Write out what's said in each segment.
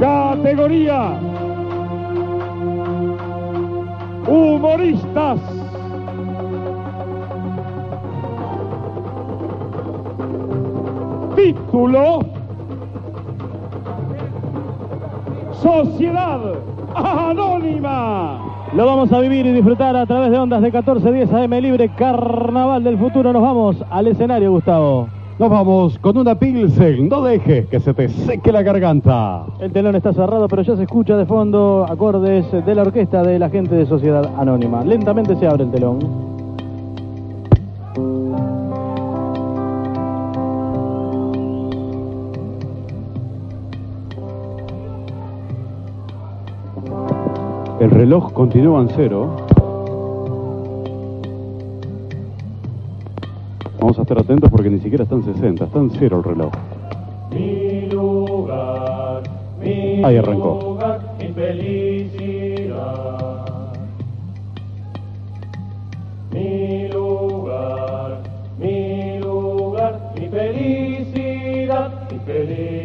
Categoría Humoristas. Título Sociedad Anónima. Lo vamos a vivir y disfrutar a través de ondas de 1410 AM Libre Carnaval del Futuro. Nos vamos al escenario, Gustavo. Nos vamos con una Pilsen. No dejes que se te seque la garganta. El telón está cerrado, pero ya se escucha de fondo acordes de la orquesta de la gente de Sociedad Anónima. Lentamente se abre el telón. El reloj continúa en cero. Vamos a estar atentos porque ni siquiera están 60, está en cero el reloj. Mi lugar, mi Ahí arrancó. lugar, mi felicidad. Mi lugar, mi lugar, mi felicidad, mi felicidad.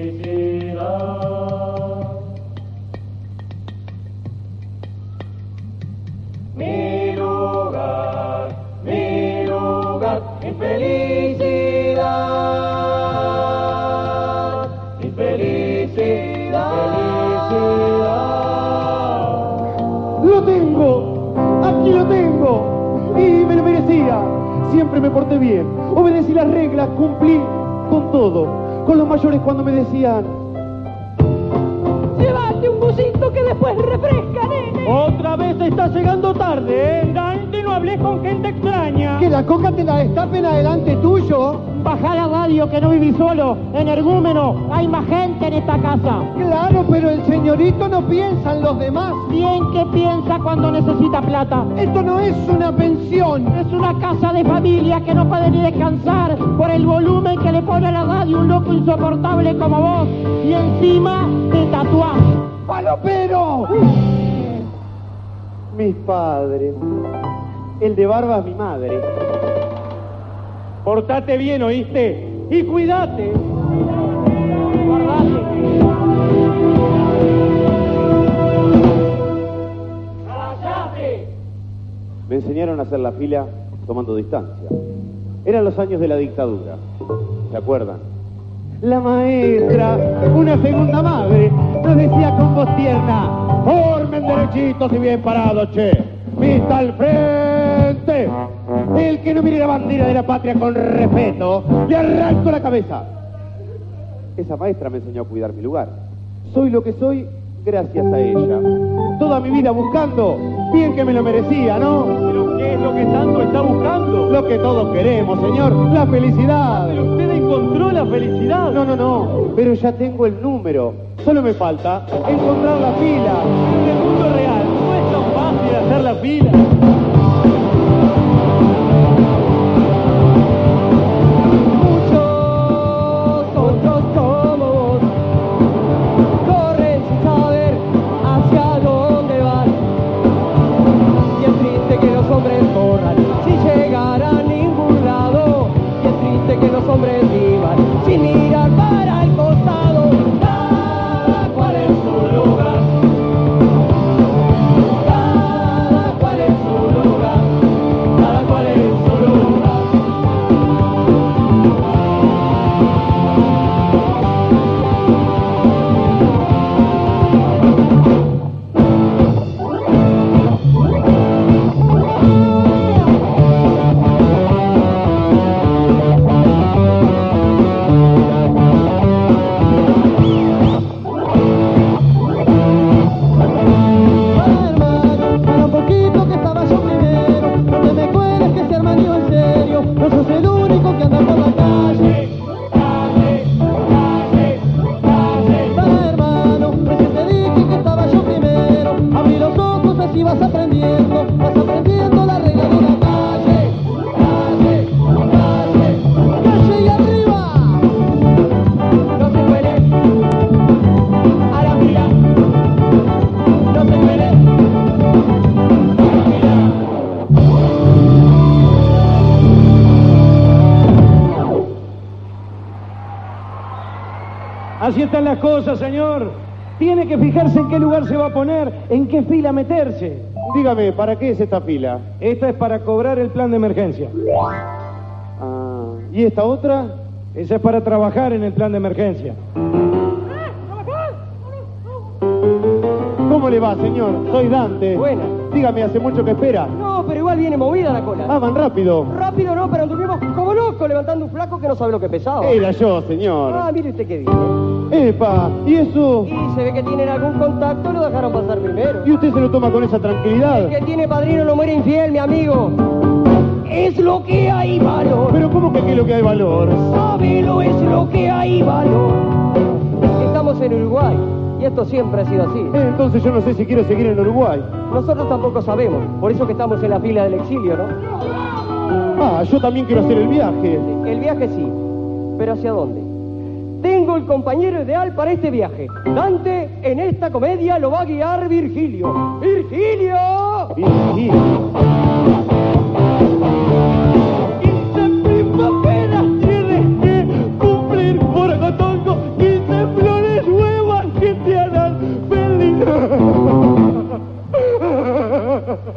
Bien, obedecí las reglas, cumplí con todo. Con los mayores cuando me decían, Llévate un busito que después refresca, nene. otra vez está llegando tarde, ¿eh? Dante, no hables con gente extraña. Que la coca te la destapen adelante tuyo. Baja la radio que no viví solo. Energúmeno, hay más gente en esta casa. Claro, pero el señorito no piensa en los demás. Bien que piensa cuando necesita plata. Esto no es una pensión. Es una casa de familia que no puede ni descansar por el volumen que le pone a la radio un loco insoportable como vos. Y encima te tatuás. ¡Palopero! Mis padres. El de barba es mi madre. Portate bien, ¿oíste? Y cuídate. Guardate. Me enseñaron a hacer la fila tomando distancia. Eran los años de la dictadura. ¿Se acuerdan? La maestra, una segunda madre, nos decía con voz tierna, Formen derechitos y bien parados, che. Vista al frente. El que no mire la bandera de la patria con respeto, le arranco la cabeza. Esa maestra me enseñó a cuidar mi lugar. Soy lo que soy gracias a ella. Toda mi vida buscando, bien que me lo merecía, ¿no? ¿Pero qué es lo que tanto está buscando? Lo que todos queremos, señor, la felicidad. Pero usted encontró la felicidad. No, no, no, pero ya tengo el número. Solo me falta encontrar la fila. Están las cosas, señor. Tiene que fijarse en qué lugar se va a poner, en qué fila meterse. Dígame, ¿para qué es esta fila? Esta es para cobrar el plan de emergencia. Ah, ¿Y esta otra? Esa es para trabajar en el plan de emergencia. ¿Cómo le va, señor? Soy Dante. Buena. Dígame, ¿hace mucho que espera? No, pero igual viene movida la cola. Ah, van rápido. Rápido no, pero anduvimos levantando un flaco que no sabe lo que pesaba. Era yo, señor. Ah, mire usted qué viene. Epa, ¿y eso? Y se ve que tienen algún contacto, lo dejaron pasar primero. ¿Y usted se lo toma con esa tranquilidad? El que tiene padrino no muere infiel, mi amigo. Es lo que hay valor. Pero ¿cómo que qué es lo que hay valor? Sábelo, es lo que hay valor. Estamos en Uruguay y esto siempre ha sido así. Eh, entonces yo no sé si quiero seguir en Uruguay. Nosotros tampoco sabemos, por eso que estamos en la fila del exilio, ¿no? Ah, yo también quiero hacer el viaje. El viaje sí, pero ¿hacia dónde? Tengo el compañero ideal para este viaje. Dante, en esta comedia lo va a guiar Virgilio. ¡Virgilio! Virgilio. tienes que cumplir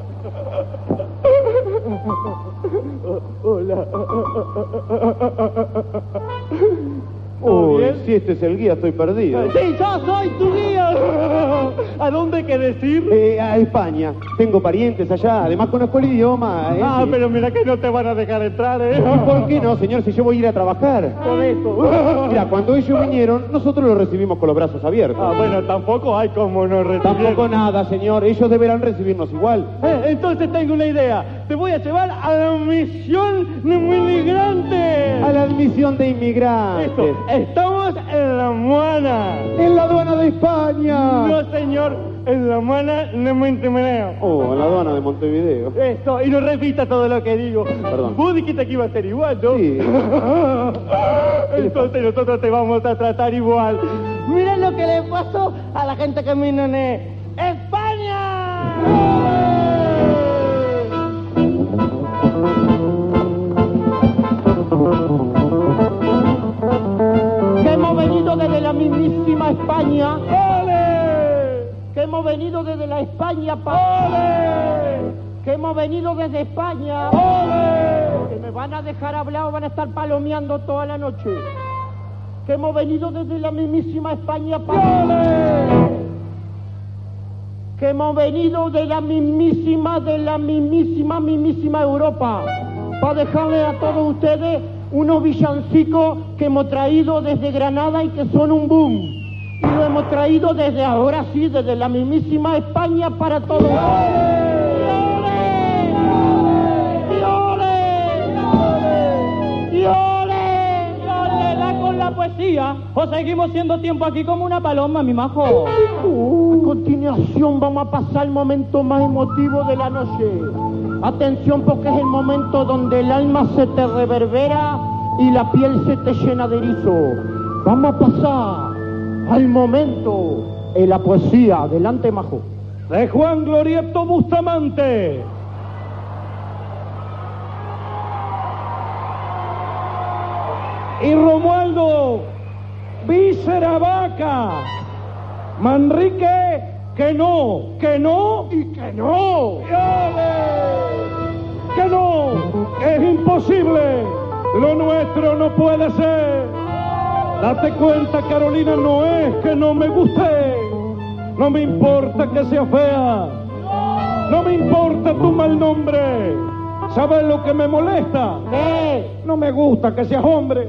Uy, si este es el guía, estoy perdido. Sí, yo soy tu guía. ¿A dónde quieres ir? Eh, a España. Tengo parientes allá. Además conozco el idioma. ¿eh? Ah, pero mira que no te van a dejar entrar, ¿eh? ¿Y por qué no, señor? Si yo voy a ir a trabajar. Por eso. Mira, cuando ellos vinieron, nosotros los recibimos con los brazos abiertos. Ah, bueno, tampoco hay como no recibir. Tampoco nada, señor. Ellos deberán recibirnos igual. Eh, entonces tengo una idea. Te voy a llevar a la misión de inmigrantes. A la admisión de inmigrantes. Esto, estamos en la Moana. En la aduana de España. No, señor, en la Moana de Montevideo. Oh, en la aduana de Montevideo. Esto, y no repita todo lo que digo. Perdón. Vos dijiste que iba a ser igual, ¿no? Sí. Entonces nosotros te vamos a tratar igual. Miren lo que le pasó a la gente que vino en España. España, ¡Ole! que hemos venido desde la España, pa- ¡Ole! que hemos venido desde España, ¡Ole! que me van a dejar hablar o van a estar palomeando toda la noche, que hemos venido desde la mismísima España, pa- que hemos venido de la mismísima, de la mismísima, mismísima Europa, para dejarle a todos ustedes unos villancicos que hemos traído desde Granada y que son un boom. Y lo hemos traído desde ahora sí, desde la mismísima España para todos ustedes. ¡Y ole! ¡Y ole! ¡Y ole! ¡Da con la poesía! ¿O seguimos siendo tiempo aquí como una paloma, mi majo? A continuación vamos a pasar el momento más emotivo de la noche. Atención porque es el momento donde el alma se te reverbera y la piel se te llena de erizo. Vamos a pasar al momento en la poesía. Adelante, majo. De Juan Glorieto Bustamante. Y Romualdo Vícera Vaca. Manrique, que no, que no y que no. Que no, es imposible. Lo nuestro no puede ser. Date cuenta, Carolina, no es que no me guste. No me importa que sea fea. No me importa tu mal nombre. ¿Sabes lo que me molesta? ¿Qué? No me gusta que seas hombre.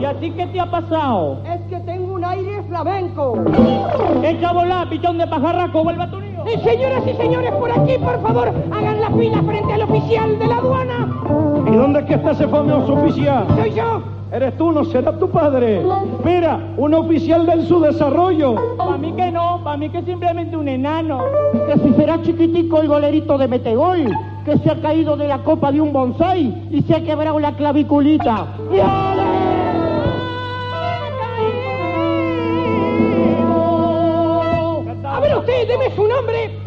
¿Y a ti qué te ha pasado? Es que tengo un aire flamenco. Echa a volar, pichón de pajarraco, vuelve a tu señoras y señores, por aquí, por favor, hagan la fila frente al oficial de la aduana. ¿Y dónde es que está ese famoso oficial? Soy yo. Eres tú, no será tu padre. Mira, un oficial del subdesarrollo. Para mí que no, para mí que simplemente un enano. Que si será chiquitico el golerito de Metegol, que se ha caído de la copa de un bonsai y se ha quebrado la claviculita. ¡Y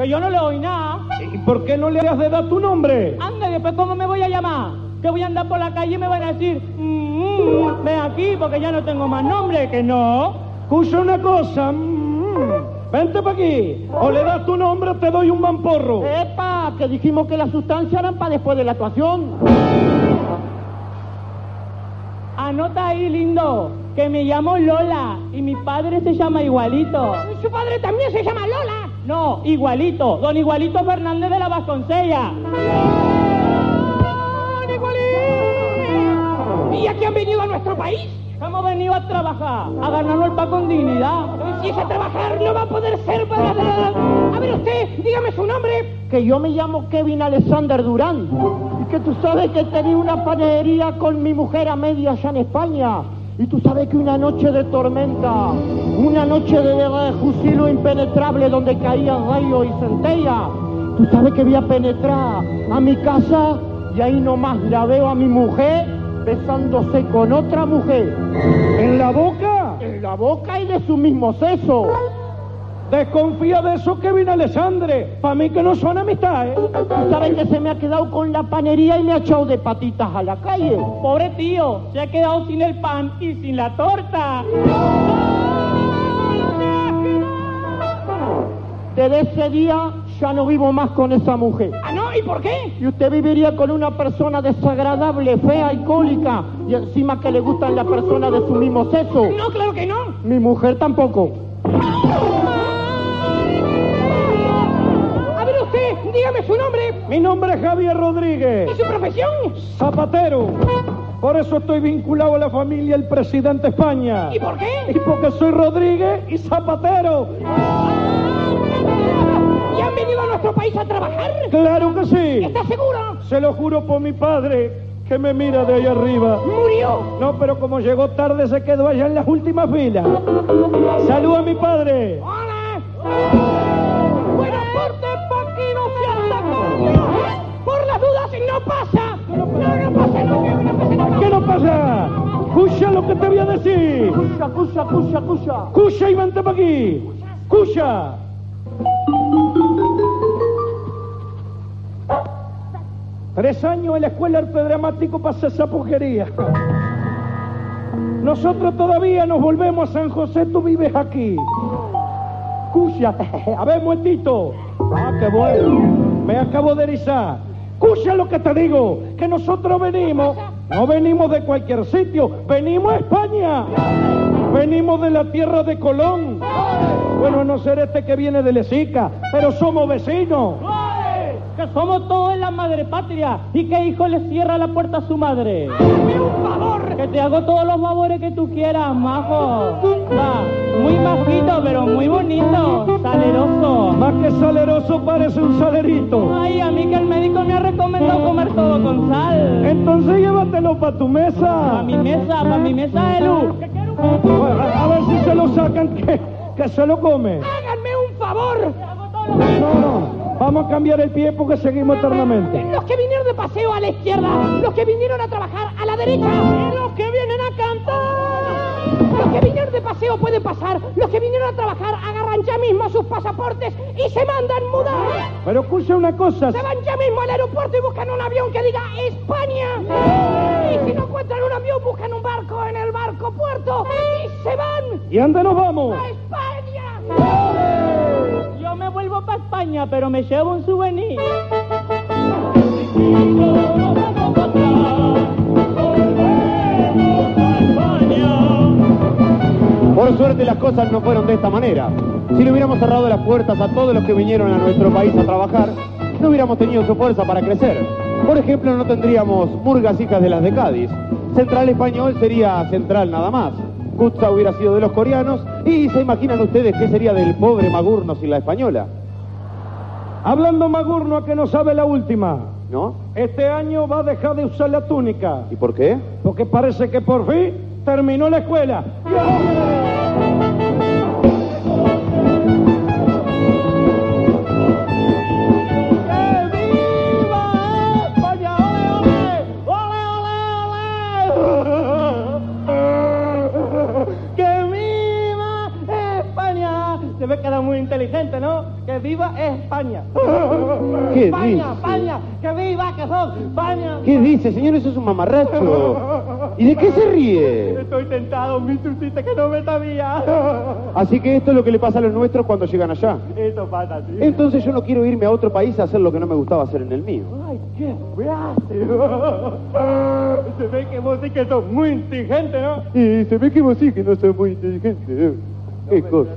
Que yo no le oí nada. ¿Y por qué no le has de dar tu nombre? Anda, ¿y después cómo me voy a llamar? Que voy a andar por la calle y me van a decir, "Mm, Mm, ven aquí porque ya no tengo más nombre, que no. Escucha una cosa. mm, Vente para aquí. O le das tu nombre o te doy un mamporro. ¡Epa! Que dijimos que las sustancias eran para después de la actuación. Anota ahí, lindo, que me llamo Lola y mi padre se llama Igualito. Su padre también se llama Lola. No, Igualito, don Igualito Fernández de la Vasconcella. ¿Y a qué han venido a nuestro país? Hemos venido a trabajar, a ganarnos el pan con dignidad. Si es a trabajar, no va a poder ser para... A ver usted, dígame su nombre. Que yo me llamo Kevin Alexander Durán. Y que tú sabes que tenía una panadería con mi mujer a media allá en España. Y tú sabes que una noche de tormenta, una noche de fusilo impenetrable donde caía rayo y centella, tú sabes que voy a penetrar a mi casa y ahí nomás la veo a mi mujer besándose con otra mujer. ¿En la boca? En la boca y de su mismo sexo. Desconfía de eso, Kevin Alexandre. Para mí que no son amistad, ¿eh? Tú sabes que se me ha quedado con la panería y me ha echado de patitas a la calle. Pobre tío, se ha quedado sin el pan y sin la torta. Desde ese día ya no vivo más con esa mujer. ¿Ah, no? ¿Y por qué? Y usted viviría con una persona desagradable, fea, alcohólica, y encima que le gustan las personas de su mismo sexo. No, claro que no. Mi mujer tampoco. Mi nombre es Javier Rodríguez, y su profesión. zapatero. Por eso estoy vinculado a la familia del presidente de España. ¿Y por qué? Y porque soy Rodríguez y zapatero. ¿Y han venido a nuestro país a trabajar? Claro que sí. ¿Estás seguro? Se lo juro por mi padre que me mira de ahí arriba. Murió. No, pero como llegó tarde se quedó allá en las últimas filas. Salud a mi padre. ¡Hola! No pasa. No, no pasa, no, no pasa, ¿Qué no pasa? Escucha lo que te voy a decir. Cucha, cucha, cucha, cucha. Escucha y vente para aquí. Escucha. Tres años en la escuela arte dramático hacer esa porquería. Nosotros todavía nos volvemos a San José, tú vives aquí. Escucha, a ver, muertito. Ah, qué bueno. Me acabo de erizar. Escucha lo que te digo, que nosotros venimos, no venimos de cualquier sitio, venimos a España. Venimos de la tierra de Colón. Bueno, a no ser este que viene de Lesica, pero somos vecinos. Que somos todos en la madre patria y que hijo le cierra la puerta a su madre. Que te hago todos los favores que tú quieras, majo. Va, muy majito, pero muy bonito, saleroso. Más que saleroso parece un salerito. Ay, a mí que el médico me ha recomendado comer todo con sal. Entonces llévatelo para tu Para mesa. mi mesa, para mi mesa, Elu. A a ver si se lo sacan, que, que se lo come. ¡Háganme un favor! No, no. Vamos a cambiar el pie porque seguimos eternamente. Los que vinieron de paseo a la izquierda, los que vinieron a trabajar a la derecha, los que vienen a cantar. Los que vinieron de paseo pueden pasar, los que vinieron a trabajar agarran ya mismo sus pasaportes y se mandan mudar. Pero escucha una cosa. Se van ya mismo al aeropuerto y buscan un avión que diga España. Y si no encuentran un avión, buscan un barco en el barco puerto y se van ¿Y a dónde nos vamos? a España. Me vuelvo para España, pero me llevo un souvenir. Por suerte las cosas no fueron de esta manera. Si le hubiéramos cerrado las puertas a todos los que vinieron a nuestro país a trabajar, no hubiéramos tenido su fuerza para crecer. Por ejemplo, no tendríamos murgas hijas de las de Cádiz. Central Español sería Central nada más. Kutza hubiera sido de los coreanos y se imaginan ustedes qué sería del pobre Magurno sin la española, Hablando Magurno a que no sabe la última. ¿no? Este año va a dejar de usar la túnica. ¿Y por qué? Porque parece que por fin terminó la escuela. ¡Que inteligente, ¿no? ¡Que viva España! ¿Qué ¡España, dice? España! ¡Que viva, que son España! ¿Qué dice, señor? Eso es un mamarracho. ¿Y de qué se ríe? Estoy tentado, mi susita, que no me sabía. Así que esto es lo que le pasa a los nuestros cuando llegan allá. Esto pasa así. Entonces yo no quiero irme a otro país a hacer lo que no me gustaba hacer en el mío. Ay, qué gracia. Se ve que vos sí que sos muy inteligente, ¿no? Y se ve que vos sí que no sos muy inteligente. ¿eh? ¿Qué cosa?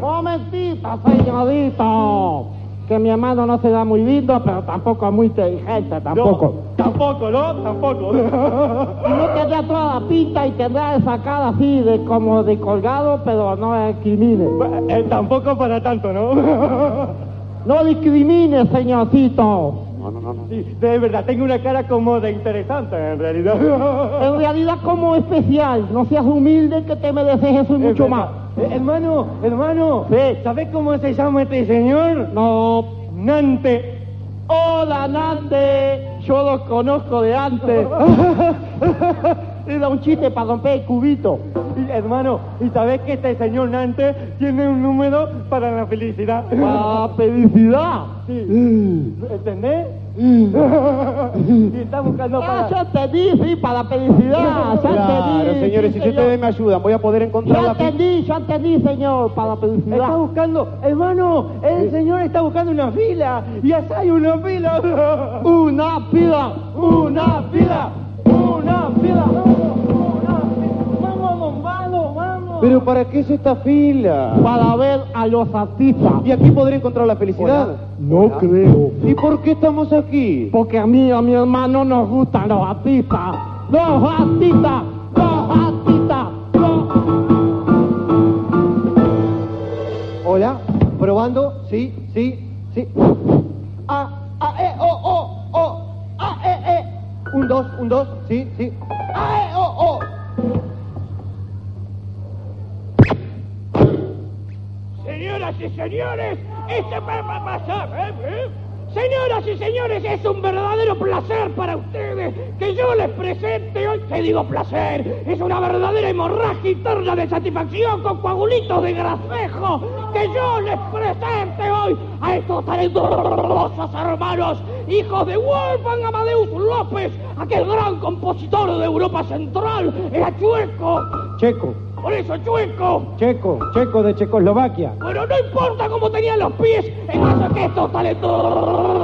Momentito, señorito. Que mi hermano no se da muy lindo, pero tampoco es muy inteligente, tampoco. No, tampoco, ¿no? Tampoco. No tendrá toda la pinta y tendrá esa cara así de como de colgado, pero no discrimine. Eh, tampoco para tanto, ¿no? No discrimine, señorcito. No, no, no, no. Sí, de verdad, tengo una cara como de interesante, en realidad. En realidad como especial. No seas humilde que te mereces eso y mucho más. Eh, hermano, hermano, Sí. ¿sabés cómo se llama este señor? No. Nante. Hola, Nante. Yo los conozco de antes. Era un chiste para romper el cubito. Y, hermano, ¿y sabés que este señor Nante tiene un número para la felicidad? La felicidad. Sí. ¿Entendés? y está buscando Ah, para... ya entendí, sí, para la felicidad. Claro, señores, sí, si ustedes me ayudan, voy a poder encontrar Ya la pi- entendí, ya entendí, señor, para la Está felicidad. buscando, hermano, el señor está buscando una fila. Y allá hay una fila. Una pila, una pila, una pila. Vamos, vamos, vamos. Pero ¿para qué es esta fila? Para ver a los artistas. ¿Y aquí podré encontrar la felicidad? No creo. ¿Y por qué estamos aquí? Porque a mí y a mi hermano nos gustan los artistas. Los artistas, los artistas, los... Hola, probando, sí, sí, sí. Un, dos, un, dos, sí, sí. A, E, O, O. Señoras y señores, este va a pasar, ¿eh? Señoras y señores, es un verdadero placer para ustedes que yo les presente hoy, ¿qué digo placer? Es una verdadera hemorragia interna de satisfacción con coagulitos de gracejo que yo les presente hoy a estos talentosos hermanos, hijos de Wolfgang Amadeus López, aquel gran compositor de Europa Central, era chueco. Checo, Por eso, chueco, checo, checo de Checoslovaquia. bueno, no importa cómo tenían los pies, el caso es que estos talentosos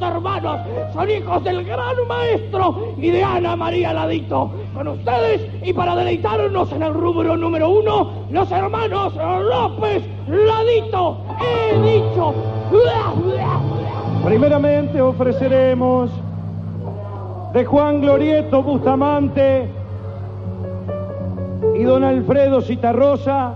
hermanos son hijos del gran maestro y de Ana María Ladito. Con ustedes, y para deleitarnos en el rubro número uno, los hermanos López Ladito. He dicho. Primeramente ofreceremos de Juan Glorieto Bustamante y don Alfredo Citarrosa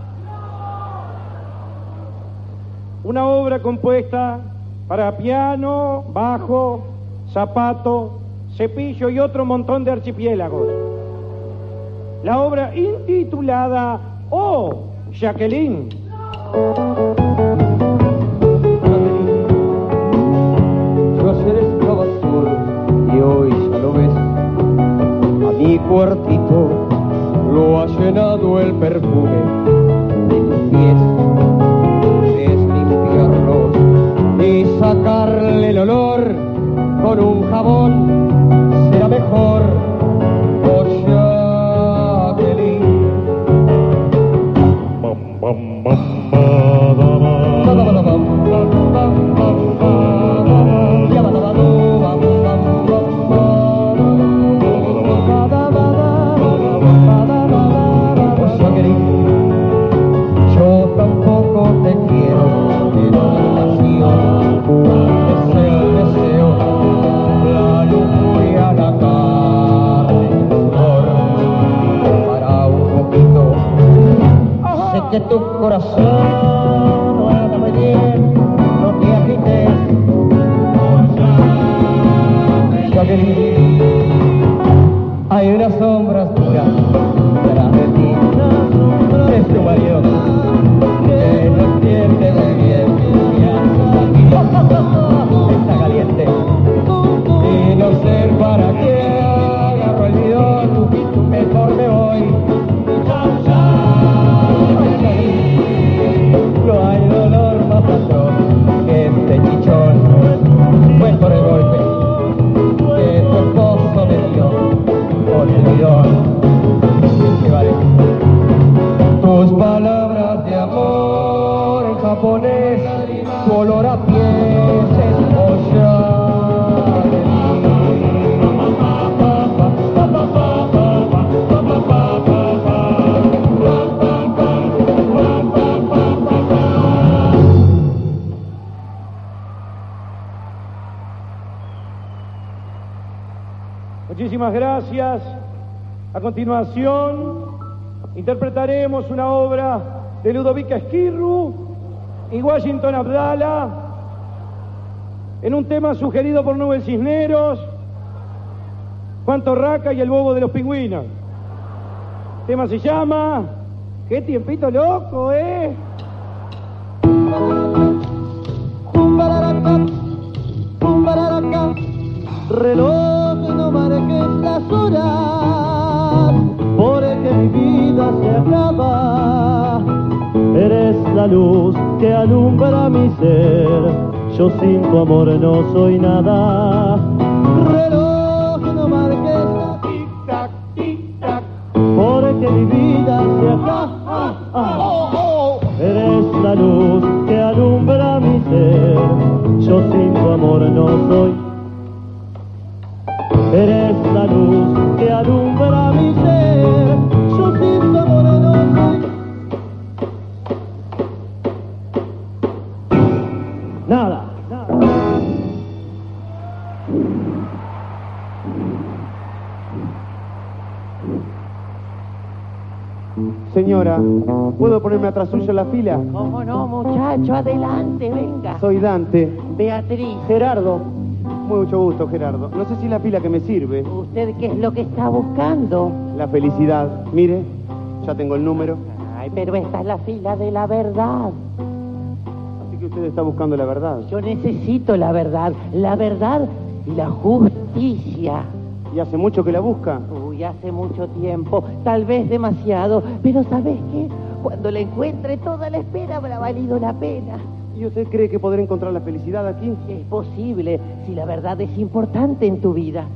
una obra compuesta para piano, bajo, zapato, cepillo y otro montón de archipiélagos. La obra intitulada Oh, Jacqueline. Cuartito lo ha llenado el perfume Muchísimas gracias. A continuación, interpretaremos una obra de Ludovica Esquirru y Washington Abdala en un tema sugerido por Nubel Cisneros, Juan Torraca y el bobo de los pingüinos. El tema se llama ¡Qué tiempito loco, eh! Reloj, las horas, porque mi vida se acaba. Eres la luz que alumbra mi ser, yo sin tu amor no soy nada. Reloj, no marques la tic-tac, tic-tac, porque mi vida se acaba. Eres la luz que alumbra mi ser, yo sin tu amor no soy Eres la luz que alumbra mi ser, yo amor no soy. Nada. Señora, ¿puedo ponerme atrás suyo en la fila? ¿Cómo no, muchacho? Adelante, venga. Soy Dante. Beatriz. Gerardo. Mucho gusto, Gerardo. No sé si la fila que me sirve. ¿Usted qué es lo que está buscando? La felicidad. Mire, ya tengo el número. Ay, pero esta es la fila de la verdad. Así que usted está buscando la verdad. Yo necesito la verdad, la verdad y la justicia. ¿Y hace mucho que la busca? Uy, hace mucho tiempo, tal vez demasiado, pero ¿sabes qué? Cuando la encuentre toda la espera habrá valido la pena. ¿Y usted cree que podrá encontrar la felicidad aquí? Es posible, si la verdad es importante en tu vida.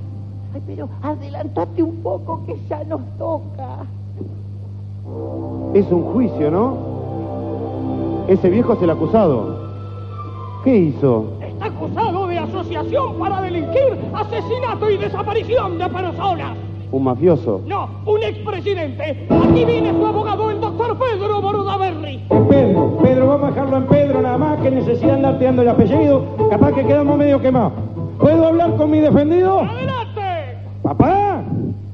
Ay, pero adelantate un poco que ya nos toca. Es un juicio, ¿no? Ese viejo es el acusado. ¿Qué hizo? Está acusado de asociación para delinquir, asesinato y desaparición de personas. Un mafioso. No, un expresidente. Aquí viene su abogado, el doctor Pedro Bordaberry. Pedro, Pedro, vamos a dejarlo en Pedro nada más, que necesidad de andarte dando el apellido, capaz que quedamos medio quemados. ¿Puedo hablar con mi defendido? ¡Adelante! Papá,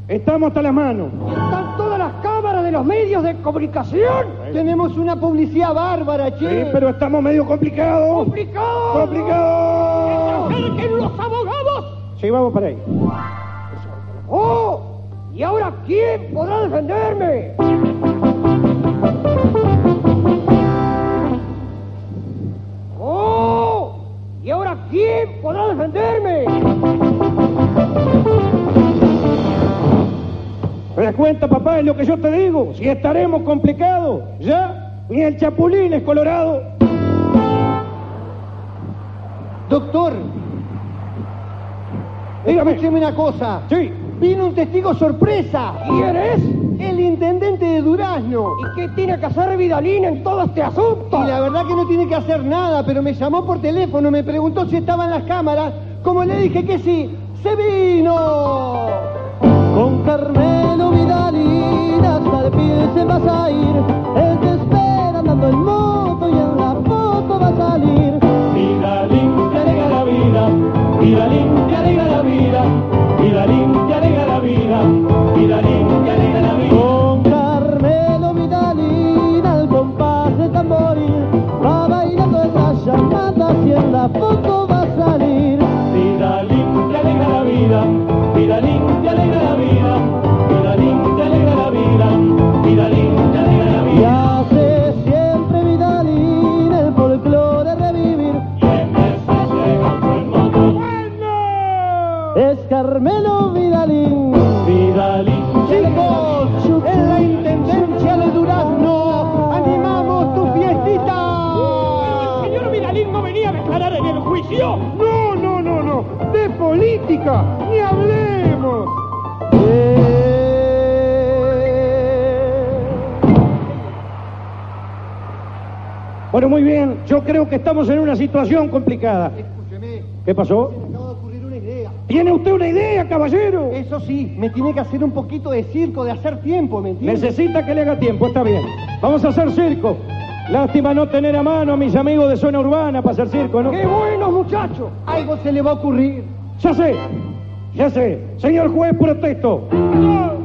estamos hasta las manos. Están todas las cámaras de los medios de comunicación. Tenemos una publicidad bárbara, che. Sí, pero estamos medio complicados. ¡Complicado! ¡Complicado! ¡Que los abogados! Sí, vamos para ahí. ¡Oh! ¿Y ahora quién podrá defenderme? ¡Oh! ¿Y ahora quién podrá defenderme? ¿Te das cuenta, papá? Es lo que yo te digo. Si estaremos complicados, ya ni el chapulín es colorado. Doctor, Dígame. una cosa. Sí. Vino un testigo sorpresa. ¿Quién es? El intendente de Durazno. ¿Y qué tiene que hacer Vidalín en todo este asunto? Y la verdad que no tiene que hacer nada, pero me llamó por teléfono, me preguntó si estaban las cámaras. Como le dije que sí, se vino. Con Carmelo Vidalín hasta el Pilsen vas a ir. Él te espera andando en moto y en la foto va a salir. Vida, te alegra la vida, Vidalín te alegra la vida, Vidalín te estamos en una situación complicada. Escúcheme, ¿Qué pasó? me acaba de ocurrir una idea. ¿Tiene usted una idea, caballero? Eso sí, me tiene que hacer un poquito de circo, de hacer tiempo, ¿me entiende? Necesita que le haga tiempo, está bien. Vamos a hacer circo. Lástima no tener a mano a mis amigos de zona urbana para hacer circo, ¿no? ¡Qué bueno, muchacho! Algo se le va a ocurrir. Ya sé, ya sé. Señor juez, protesto.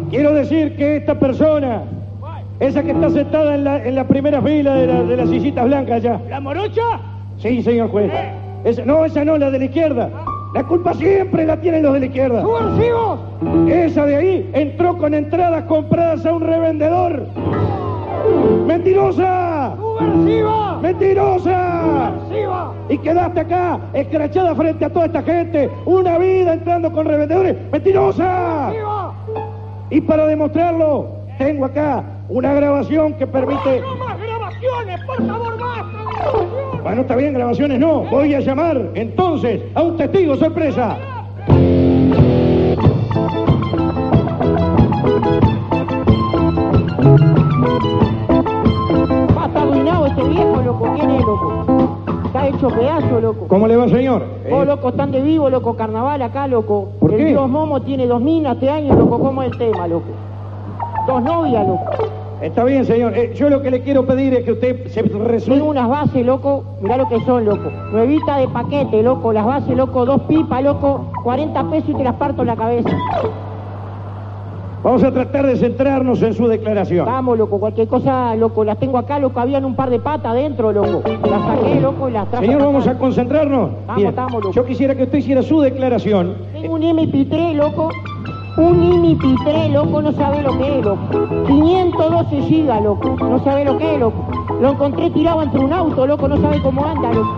Quiero decir que esta persona, esa que está sentada en la, en la primera fila de, la- de las sillitas blancas allá. ¿La morocha? Sí, señor juez. Esa- no, esa no, la de la izquierda. La culpa siempre la tienen los de la izquierda. ¡Subversivos! Esa de ahí entró con entradas compradas a un revendedor. ¡Mentirosa! ¡Subversiva! ¡Mentirosa! ¡Subversiva! Y quedaste acá, escrachada frente a toda esta gente, una vida entrando con revendedores. ¡Mentirosa! ¡Viva! Y para demostrarlo, tengo acá una grabación que permite... ¡No más grabaciones! ¡Por favor, basta! Bueno, está bien, grabaciones no. Voy a llamar entonces a un testigo sorpresa. Está arruinado este viejo, loco. ¿Quién es, loco? Está hecho pedazo, loco. ¿Cómo le va, señor? Eh, loco, están de vivo, loco, carnaval acá, loco. ¿Por el qué? Dios Momo tiene dos minas este año, loco, ¿cómo es el tema, loco? Dos novias, loco. Está bien, señor. Eh, yo lo que le quiero pedir es que usted se Tengo resuelva. unas bases, loco, mirá lo que son, loco. Nuevita de paquete, loco, las bases, loco, dos pipas, loco, 40 pesos y te las parto en la cabeza. Vamos a tratar de centrarnos en su declaración. Vamos, loco, cualquier cosa, loco, las tengo acá, loco, habían un par de patas adentro, loco. Las saqué, loco, y las traje. Señor, vamos a concentrarnos. Vamos, Bien. estamos, loco. Yo quisiera que usted hiciera su declaración. Tengo un MP3, loco. Un MP3, loco, no sabe lo que es, loco. 512 gigas, loco. No sabe lo que es, loco. Lo encontré tirado entre un auto, loco, no sabe cómo anda, loco.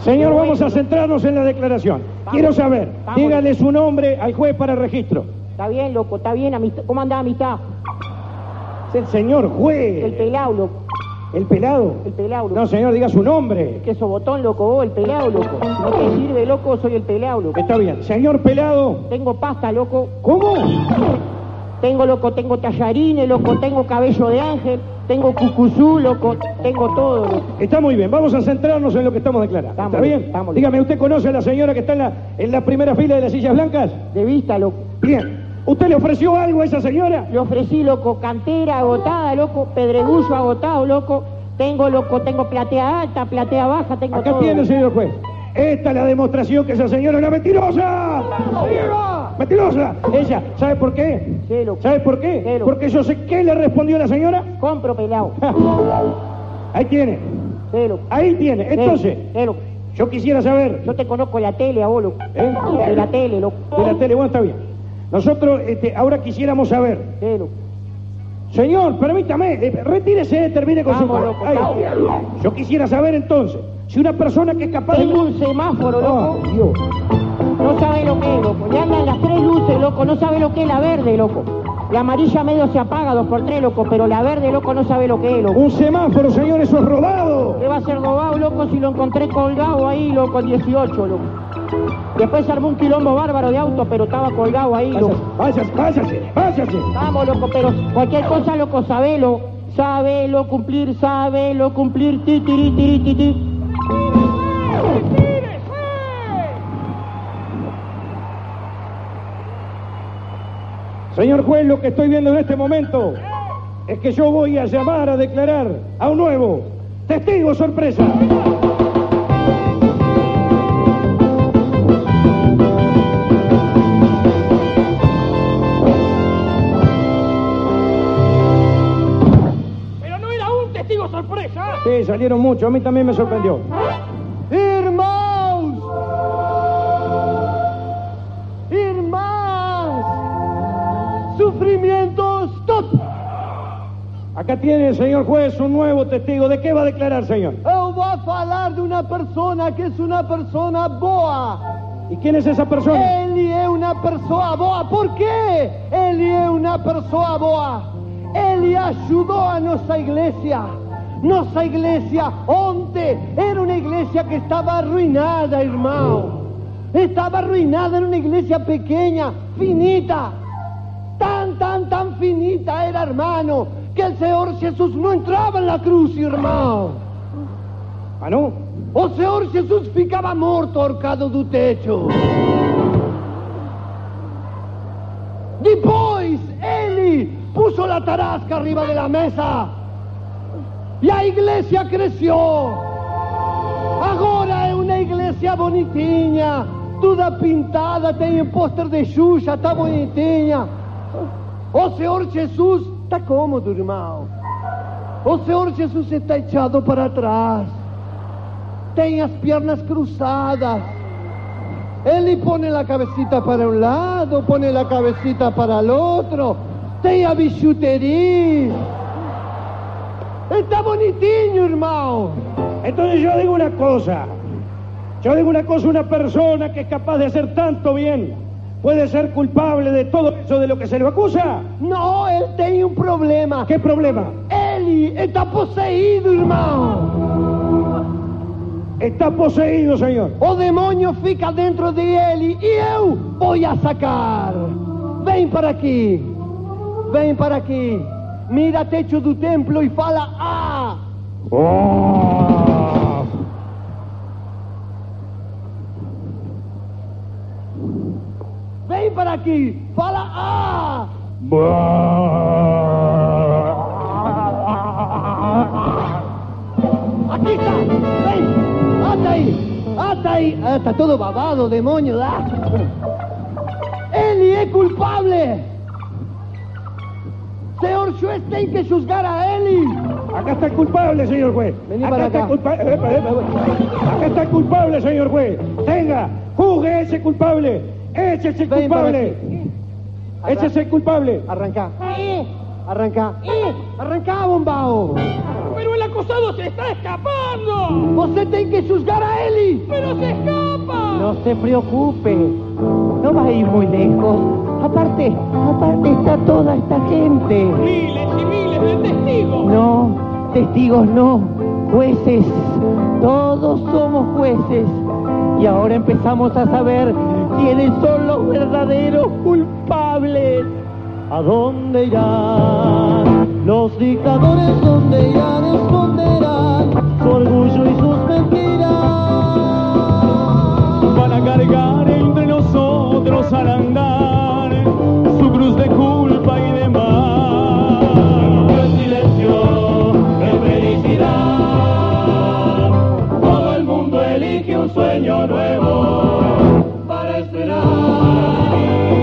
Señor, vamos a centrarnos en la declaración. Quiero saber, Vamos. dígale su nombre al juez para registro. Está bien, loco, está bien, amistad. ¿Cómo anda amistad? Es el señor juez. El pelado, loco. ¿El pelado? El pelado, loco. No, señor, diga su nombre. Que botón, loco, vos, el pelado, loco. Si no te sirve, loco, soy el pelado, loco. Está bien. Señor pelado. Tengo pasta, loco. ¿Cómo? Tengo, loco, tengo tallarines, loco, tengo cabello de ángel, tengo cucuzú, loco, tengo todo, loco. Está muy bien, vamos a centrarnos en lo que estamos declarando. Estamos ¿Está bien, bien. Dígame, ¿usted conoce a la señora que está en la, en la primera fila de las sillas blancas? De vista, loco. Bien. ¿Usted le ofreció algo a esa señora? Le ofrecí, loco, cantera agotada, loco, pedregullo agotado, loco. Tengo, loco, tengo platea alta, platea baja, tengo Acá todo. tiene, señor juez. Esta es la demostración que esa señora era mentirosa. ¡Viva! ¡Mentirosa! Ella, ¿sabe por qué? Sí, loco. ¿Sabe por qué? Sí, loco. Porque yo sé qué le respondió la señora. Compro pelado. Ahí tiene. Sí, loco. Ahí tiene. Entonces, loco. yo quisiera saber Yo te conozco la tele, a vos, loco. ¿Eh? De la tele, loco. de la tele. Bueno, está bien. Nosotros este, ahora quisiéramos saber. Loco. Señor, permítame, eh, retírese, termine con Vamos, su... loco, Ahí. Yo quisiera saber entonces, si una persona que es capaz de... Tengo un semáforo, loco. Ah, Dios. No sabe lo que es, loco. Le andan las tres luces, loco. No sabe lo que es la verde, loco. La amarilla medio se apaga dos por tres, loco. Pero la verde, loco, no sabe lo que es, loco. Un semáforo, señor, eso es rodado. ¿Qué va a ser robado, loco, si lo encontré colgado ahí, loco, en 18, loco? Después se armó un quilombo bárbaro de auto, pero estaba colgado ahí, loco. Váyase, váyase, váyase. Vamos, loco, pero cualquier cosa, loco, sabelo. Sabelo cumplir, sabelo cumplir, ti, tiri, ti, ti. Señor juez, lo que estoy viendo en este momento es que yo voy a llamar a declarar a un nuevo testigo sorpresa. Sí, salieron muchos, a mí también me sorprendió. ¡Irmãos! ¡Irmãs! ¡Sufrimiento stop! Acá tiene, señor juez, un nuevo testigo. ¿De qué va a declarar, señor? Eu vou falar de uma persona que é uma persona boa. ¿Y quién es esa persona? Ele é uma pessoa boa. Por quê? Ele é uma pessoa boa. Ele ajudou a nossa igreja. Nossa igreja ontem era uma igreja que estava arruinada, irmão. Estava arruinada, era uma igreja pequena, finita. Tan, tan, tan finita era, hermano, que el Señor Jesús no entraba en la cruz, irmão. Ah, não? O Senhor Jesus ficava morto ahorcado do techo. Depois, ele puso la tarasca arriba de la mesa. E a igreja cresceu. Agora é uma igreja bonitinha, toda pintada, tem pôster de Xuxa, tá bonitinha. O Senhor Jesus está cômodo, irmão. O Senhor Jesus está echado para trás. Tem as pernas cruzadas. Ele põe a cabecita para um lado, põe a cabecita para o outro. Tem a bijuteria. Está bonitinho, irmão. Entonces yo digo una cosa. Yo digo una cosa, una persona que es capaz de hacer tanto bien, ¿puede ser culpable de todo eso de lo que se le acusa? Não, ele tem um problema. ¿Qué problema? Ele está possuído, irmão. Está poseído, señor. O demônio fica dentro de ele e eu vou a sacar. Vem para aqui. Vem para aqui. Mira techo do templo e fala ah. Vem para aqui. Fala ah. Aqui está. Vem. Ata aí. Ata aí. Ah, está todo babado, demônio. Ah. Ele é culpável. Juez tem que juzgar a ele. Acá está el culpable, señor juez. Vení acá para está acá. culpable. Acá está el culpable, señor juez. Tenga, juzgue ese culpable. Ese es el Ven culpable. Ese es el culpable. Arranca. Arranca. Arranca, bombao. Pero el acusado se está escapando. Você tem que juzgar a ele. Pero se escapa. No se preocupe, no va a ir muy lejos. Aparte, aparte está toda esta gente. Miles y miles de testigos. No, testigos no, jueces. Todos somos jueces. Y ahora empezamos a saber quiénes son los verdaderos culpables. ¿A dónde irán? Los dictadores, ¿dónde irán? Esconderán su orgullo y sus mentiras. Van a cargar entre nosotros al andar de culpa y de mal. En silencio, en felicidad. Todo el mundo elige un sueño nuevo para esperar,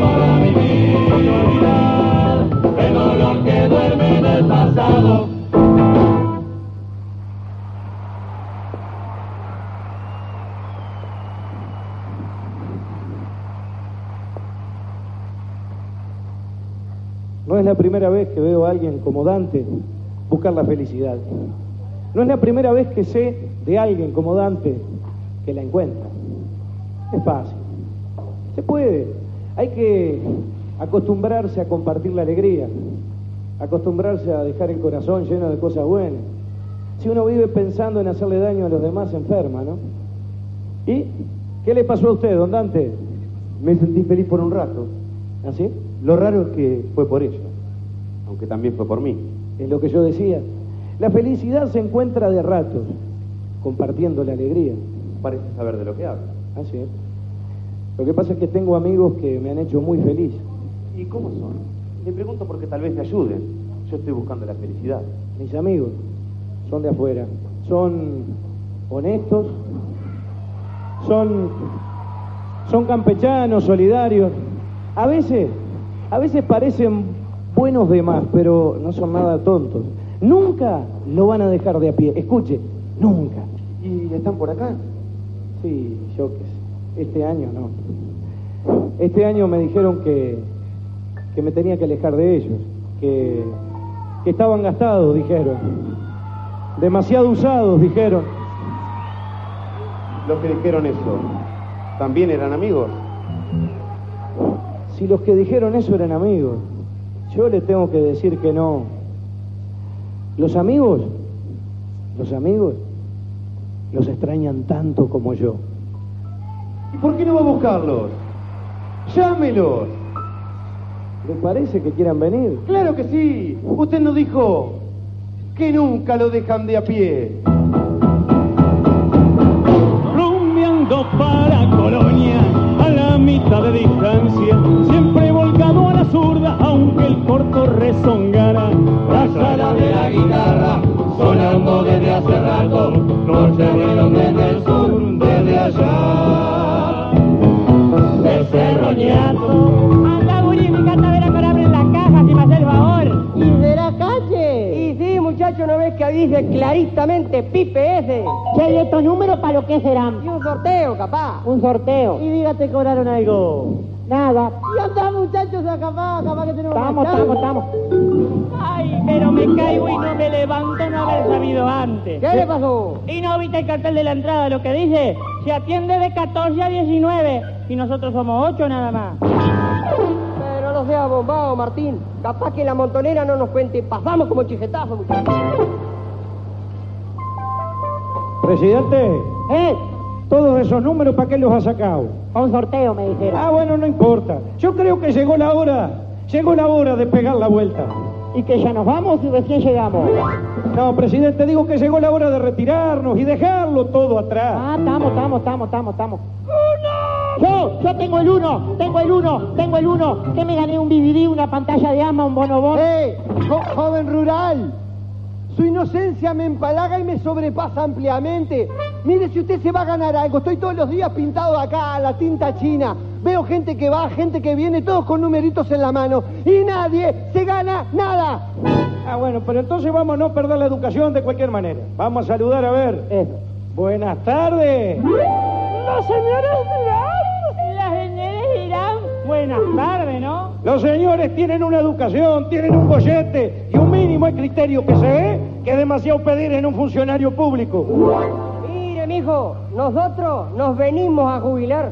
para vivir el dolor que duerme en el pasado. No es la primera vez que veo a alguien como Dante buscar la felicidad. No es la primera vez que sé de alguien como Dante que la encuentra. Es fácil. Se puede. Hay que acostumbrarse a compartir la alegría, acostumbrarse a dejar el corazón lleno de cosas buenas. Si uno vive pensando en hacerle daño a los demás, se enferma, ¿no? ¿Y qué le pasó a usted, don Dante? Me sentí feliz por un rato. ¿Así? Lo raro es que fue por ellos, aunque también fue por mí. Es lo que yo decía. La felicidad se encuentra de ratos, compartiendo la alegría. Parece saber de lo que habla. Así es. Lo que pasa es que tengo amigos que me han hecho muy feliz. ¿Y cómo son? Le pregunto porque tal vez me ayuden. Yo estoy buscando la felicidad. Mis amigos son de afuera. Son honestos, son, son campechanos, solidarios. A veces, a veces parecen buenos de más, pero no son nada tontos. Nunca lo van a dejar de a pie. Escuche, nunca. ¿Y están por acá? Sí, yo qué sé. Este año no. Este año me dijeron que, que me tenía que alejar de ellos, que, que estaban gastados, dijeron. Demasiado usados, dijeron. Los que dijeron eso, ¿también eran amigos? Si los que dijeron eso eran amigos, yo les tengo que decir que no. Los amigos, los amigos, los extrañan tanto como yo. ¿Y por qué no va a buscarlos? Llámelos. ¿Le parece que quieran venir? Claro que sí. Usted nos dijo que nunca lo dejan de a pie. ¿No ves que dice claritamente Pipe ese? Che, ¿y estos números para lo que serán? Y un sorteo, capaz. Un sorteo. Y dígate, cobraron algo. Nada. Y anda, muchachos, capaz, capaz que tenemos Estamos, más chance. estamos, Ay, pero me caigo y no me levanto no haber sabido antes. ¿Qué le pasó? Y no viste el cartel de la entrada, lo que dice, se atiende de 14 a 19 y nosotros somos 8 nada más. Sea bombado, Martín. Capaz que la montonera no nos cuente. Pasamos como chijetazo, muchachos. Presidente, ¿Eh? todos esos números, ¿para qué los ha sacado? Un sorteo, me dijeron. Ah, bueno, no importa. Yo creo que llegó la hora, llegó la hora de pegar la vuelta. ¿Y que ya nos vamos y recién llegamos? No, presidente, digo que llegó la hora de retirarnos y dejarlo todo atrás. Ah, estamos, estamos, estamos, estamos, estamos. Yo, yo tengo el uno, tengo el uno, tengo el uno. Que me gané un DVD, una pantalla de ama, un bonobón. ¡Eh! jo- joven rural. Su inocencia me empalaga y me sobrepasa ampliamente. Mire, si usted se va a ganar algo, estoy todos los días pintado acá a la tinta china. Veo gente que va, gente que viene, todos con numeritos en la mano. Y nadie se gana nada. Ah, bueno, pero entonces vamos a no perder la educación de cualquier manera. Vamos a saludar a ver. Buenas tardes. Los señores dirán, las señores dirán, buenas tardes, ¿no? Los señores tienen una educación, tienen un bollete y un mínimo de criterio que se ve que es demasiado pedir en un funcionario público. Mire, mijo, nosotros nos venimos a jubilar.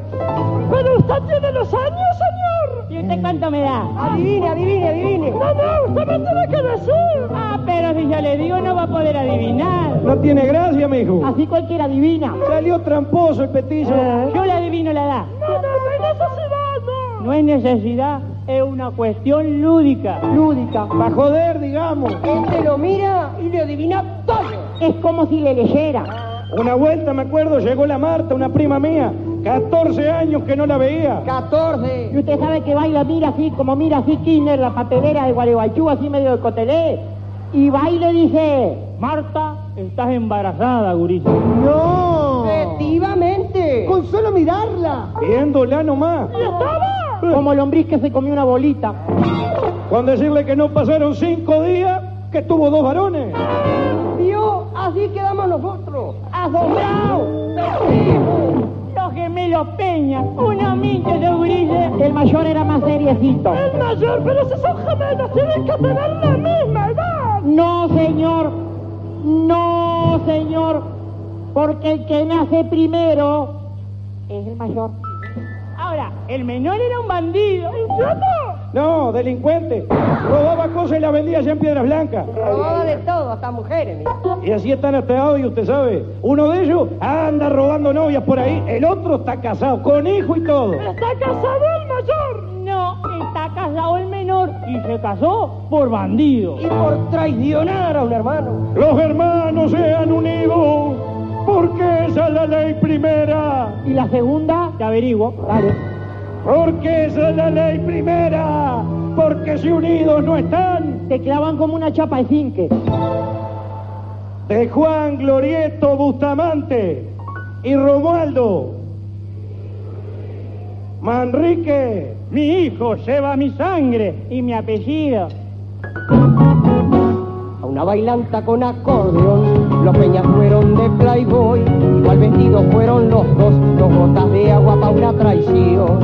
Pero usted tiene los años, señor. ¿Y usted cuánto me da? Adivine, adivine, adivine. No, no, usted me tiene que decir. Ah, pero si yo le digo no va a poder adivinar. No tiene gracia, mijo. Así cualquiera adivina. Salió tramposo el petizo. Yo le adivino la edad. No, no, no hay necesidad, no. No hay necesidad, es una cuestión lúdica. Lúdica. Para joder, digamos. Este lo mira y le adivina todo. Es como si le leyera. Una vuelta, me acuerdo, llegó la Marta, una prima mía. 14 años que no la veía. 14. Y usted sabe que baila, mira así, como mira así Kirchner, la papelera de Gualeguaychú, así medio de cotelé. Y va y le dice, Marta, estás embarazada, gurisa. No. Efectivamente. Con solo mirarla. Viéndola nomás. como lombriz que se comió una bolita. Con decirle que no pasaron cinco días, que tuvo dos varones. Vio, así quedamos nosotros. Asombrados. Los gemelos Peña, una mincha de gurises. El mayor era más seriecito. El mayor, pero si son gemelos, tienen que tener la misma edad. No, señor. No, señor. Porque el que nace primero es el mayor. Ahora, el menor era un bandido. ¿Idiota? No, delincuente. Robaba cosas y las vendía allá en Piedras Blancas. Robaba de todo, hasta mujeres, mira. Y así están hasta hoy, usted sabe. Uno de ellos anda robando novias por ahí, el otro está casado, con hijo y todo. ¿Está casado el mayor? No, está casado el menor y se casó por bandido. Y por traicionar a un hermano. Los hermanos se han unido porque esa es la ley primera. Y la segunda, te averiguo. Dale. Porque esa es la ley primera. Porque si unidos no están. Te clavan como una chapa de zinque. De Juan Glorieto Bustamante y Romualdo. Manrique. Mi hijo lleva mi sangre y mi apellido. A una bailanta con acordeón, los peñas fueron de Playboy, igual vestidos fueron los dos, dos gotas de agua para una traición.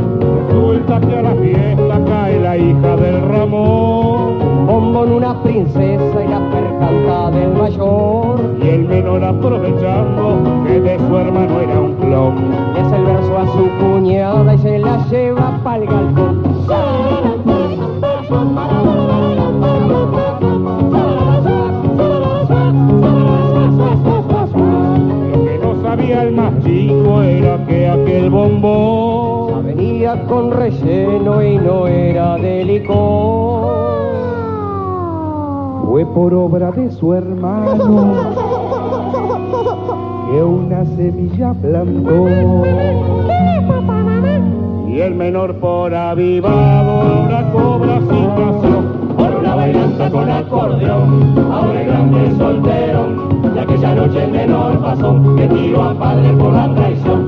Resulta que a la fiesta cae la hija del Ramón. Bombón una princesa y la obra de su hermano que una semilla plantó. Y el menor por avivado ahora cobra situación. Por una bailanza con acordeón, ahora el grande soltero, y aquella noche el menor pasó, que tiró a padre por la traición.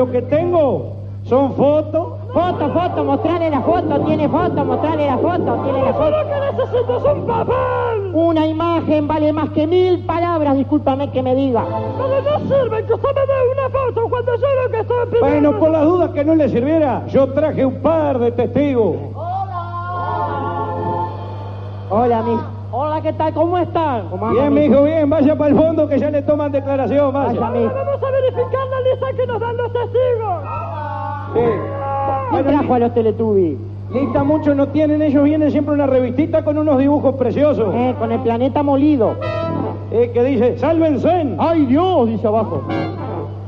Lo que tengo son fotos. Foto, foto, mostrarle la foto, tiene foto, mostrarle la foto, tiene la foto. ¿Pero qué necesito es un papel? Una imagen vale más que mil palabras, discúlpame que me diga. Pero no sirve que usted me dé una foto cuando yo lo que estoy pidiendo. Bueno, por las dudas que no le sirviera, yo traje un par de testigos. Hola, mi. Hola, ¿qué tal? ¿Cómo están? Bien, mijo, bien, vaya para el fondo que ya le toman declaración, vaya. Vamos a verificar la lista que nos dan los testigos. ¿Quién trajo a los Teletubbies? Lista mucho no tienen, ellos vienen siempre una revistita con unos dibujos preciosos. Eh, con el planeta molido. Eh, que dice, sálvense. ¡Ay, Dios! Dice abajo.